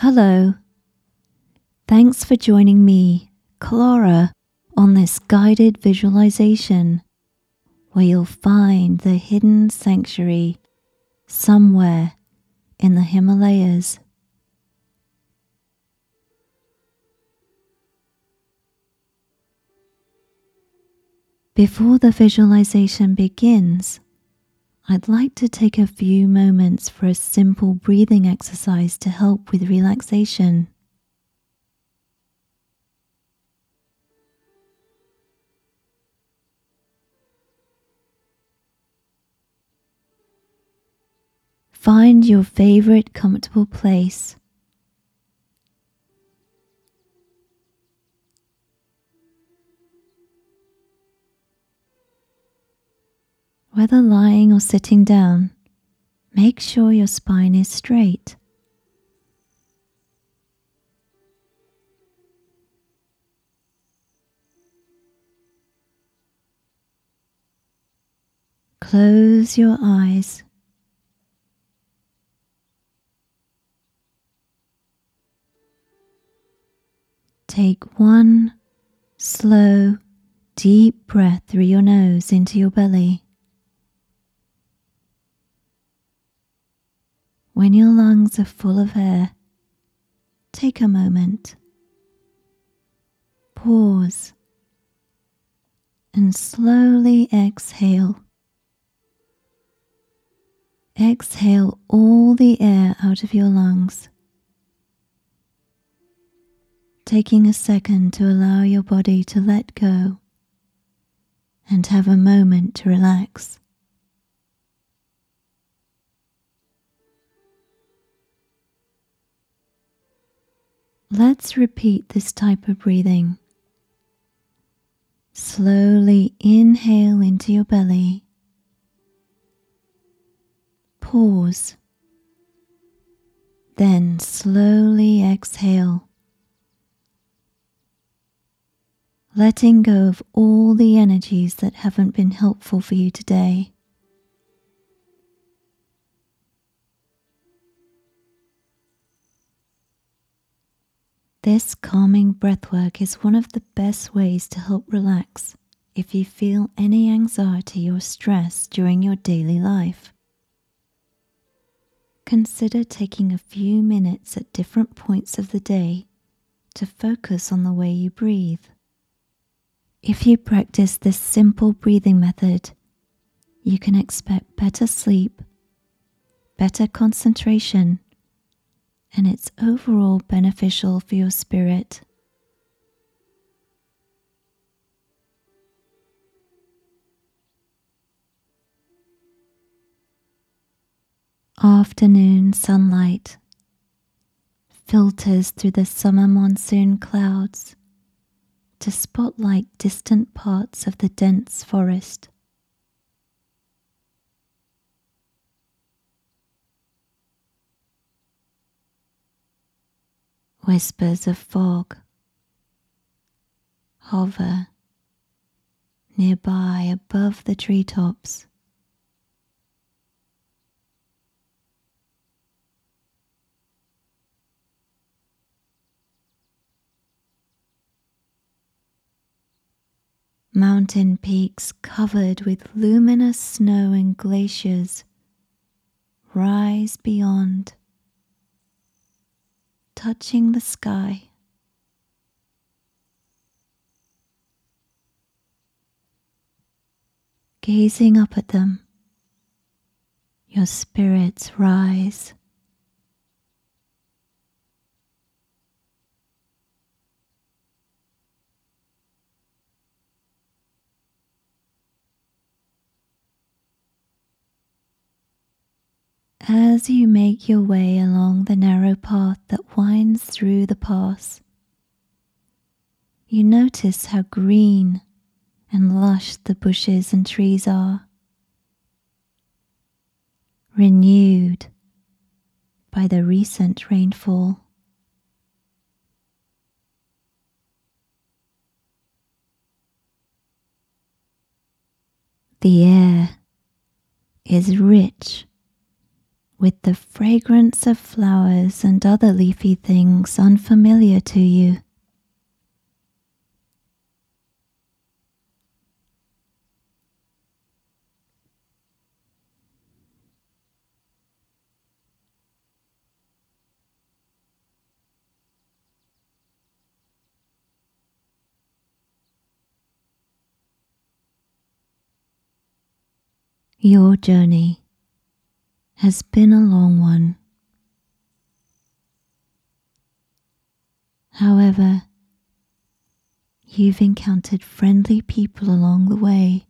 Hello. Thanks for joining me, Clara, on this guided visualization where you'll find the hidden sanctuary somewhere in the Himalayas. Before the visualization begins, I'd like to take a few moments for a simple breathing exercise to help with relaxation. Find your favorite comfortable place. Whether lying or sitting down, make sure your spine is straight. Close your eyes. Take one slow, deep breath through your nose into your belly. When your lungs are full of air, take a moment, pause, and slowly exhale. Exhale all the air out of your lungs taking a second to allow your body to let go and have a moment to relax. Let's repeat this type of breathing. Slowly inhale into your belly. Pause. Then slowly exhale. letting go of all the energies that haven't been helpful for you today. This calming breathwork is one of the best ways to help relax if you feel any anxiety or stress during your daily life. Consider taking a few minutes at different points of the day to focus on the way you breathe. If you practice this simple breathing method, you can expect better sleep, better concentration, and it's overall beneficial for your spirit. Afternoon sunlight filters through the summer monsoon clouds to spotlight distant parts of the dense forest. Whispers of fog hover nearby above the treetops. mountain peaks covered with luminous snow and glaciers rise beyond, touching the sky. Gazing up at them, your spirits rise. As you make your way along the narrow path that winds through the pass, you notice how green and lush the bushes and trees are, renewed by the recent rainfall. The air is rich with the fragrance of flowers and other leafy things unfamiliar to you. Your journey has been a long one. However, you've encountered friendly people along the way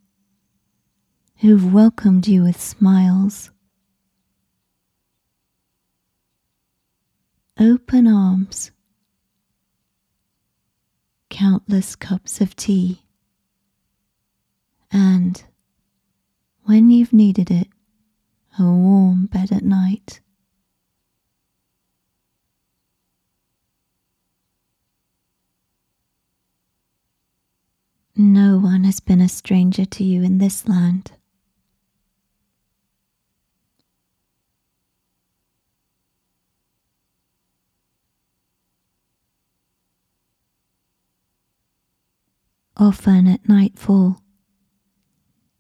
who've welcomed you with smiles, open arms, countless cups of tea, and when you've needed it, a warm bed at night. No one has been a stranger to you in this land. Often at nightfall,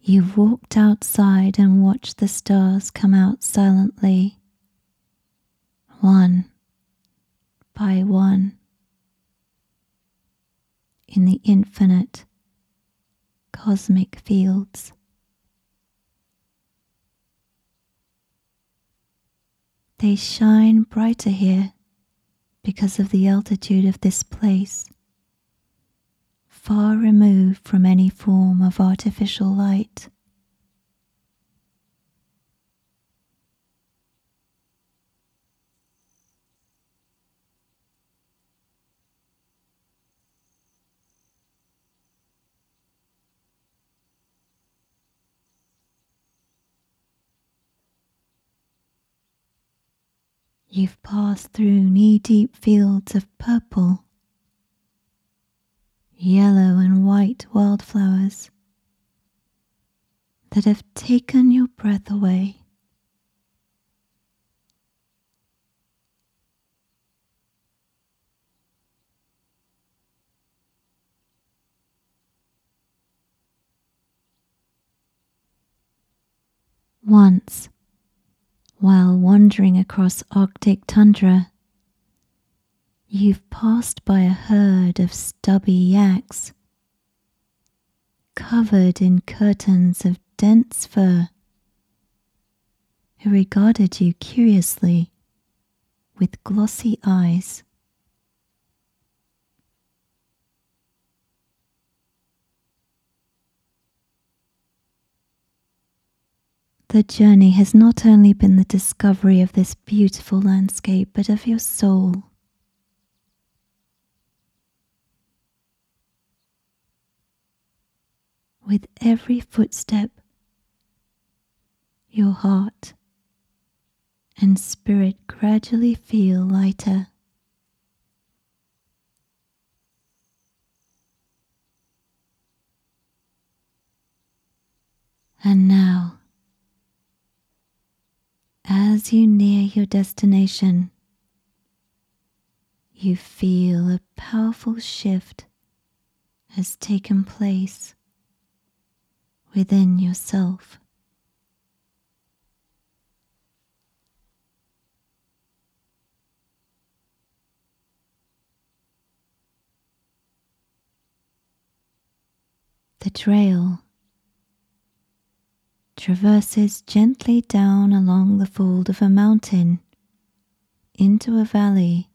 You've walked outside and watched the stars come out silently, one by one, in the infinite cosmic fields. They shine brighter here because of the altitude of this place far removed from any form of artificial light. You've passed through knee deep fields of purple yellow and white wildflowers that have taken your breath away. Once, while wandering across Arctic tundra, You've passed by a herd of stubby yaks, covered in curtains of dense fur, who regarded you curiously with glossy eyes. The journey has not only been the discovery of this beautiful landscape, but of your soul. With every footstep, your heart and spirit gradually feel lighter. And now, as you near your destination, you feel a powerful shift has taken place within yourself. The trail traverses gently down along the fold of a mountain into a valley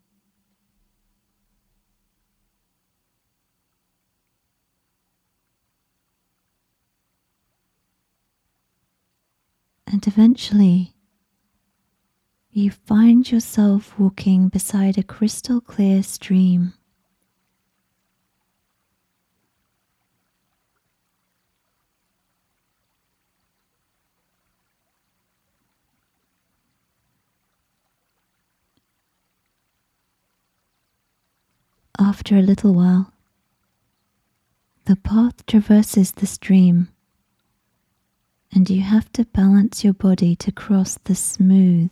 and eventually you find yourself walking beside a crystal clear stream. After a little while, the path traverses the stream and you have to balance your body to cross the smooth,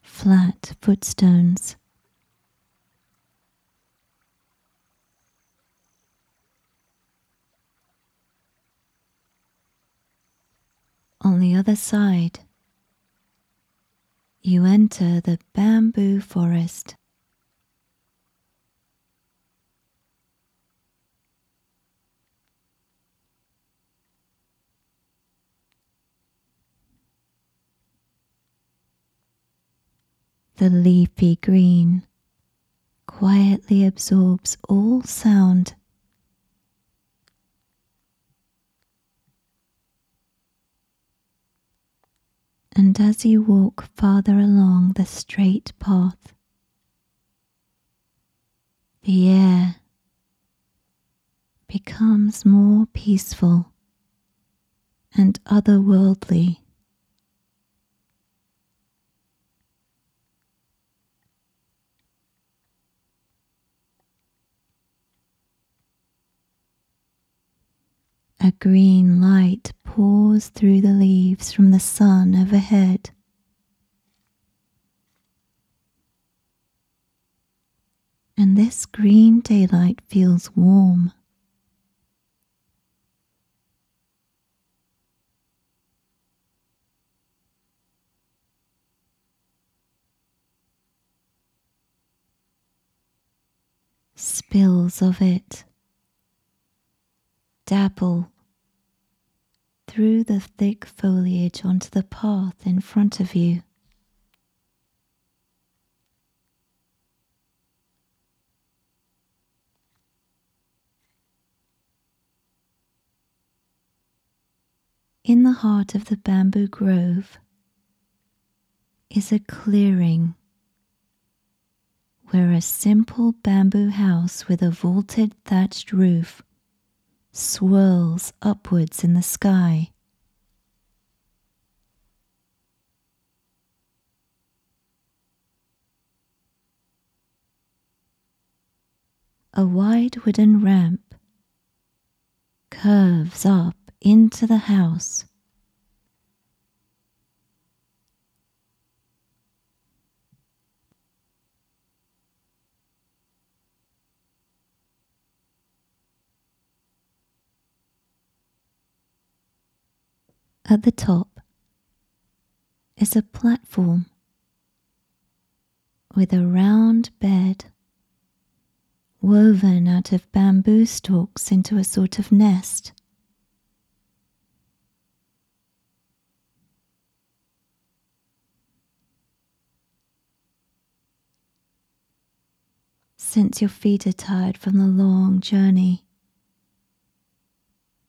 flat footstones. On the other side, you enter the bamboo forest. The leafy green quietly absorbs all sound. And as you walk farther along the straight path, the air becomes more peaceful and otherworldly. A green light pours through the leaves from the sun overhead. And this green daylight feels warm. Spills of it dabble through the thick foliage onto the path in front of you. In the heart of the bamboo grove is a clearing where a simple bamboo house with a vaulted thatched roof swirls upwards in the sky. A wide wooden ramp curves up into the house. At the top is a platform with a round bed woven out of bamboo stalks into a sort of nest. Since your feet are tired from the long journey,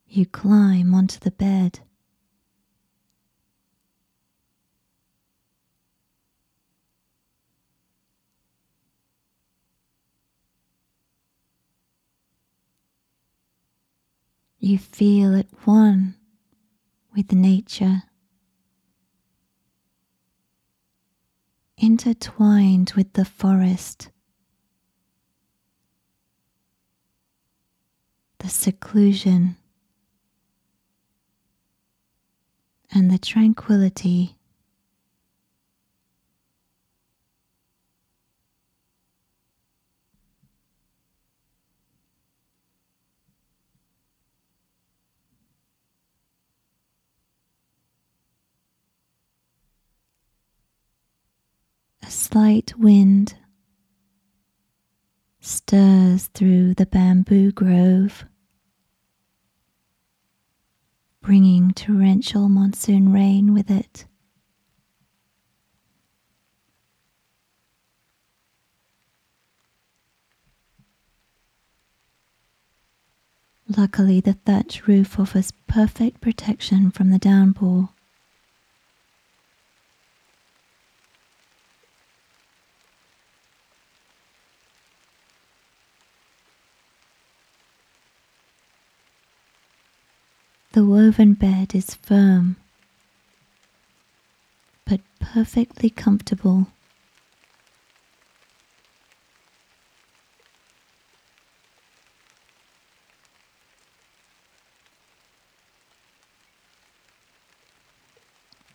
you climb onto the bed. You feel at one with nature, intertwined with the forest, the seclusion, and the tranquility A slight wind stirs through the bamboo grove, bringing torrential monsoon rain with it. Luckily, the thatch roof offers perfect protection from the downpour. The woven bed is firm but perfectly comfortable.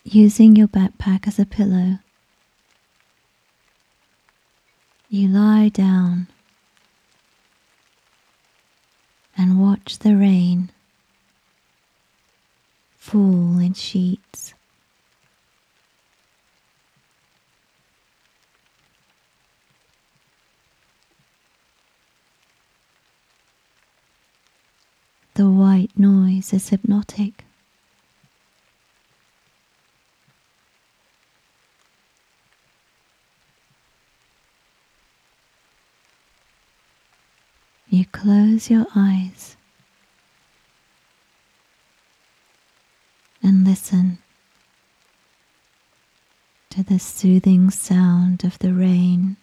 Using your backpack as a pillow, you lie down and watch the rain fall in sheets. The white noise is hypnotic. You close your eyes and listen to the soothing sound of the rain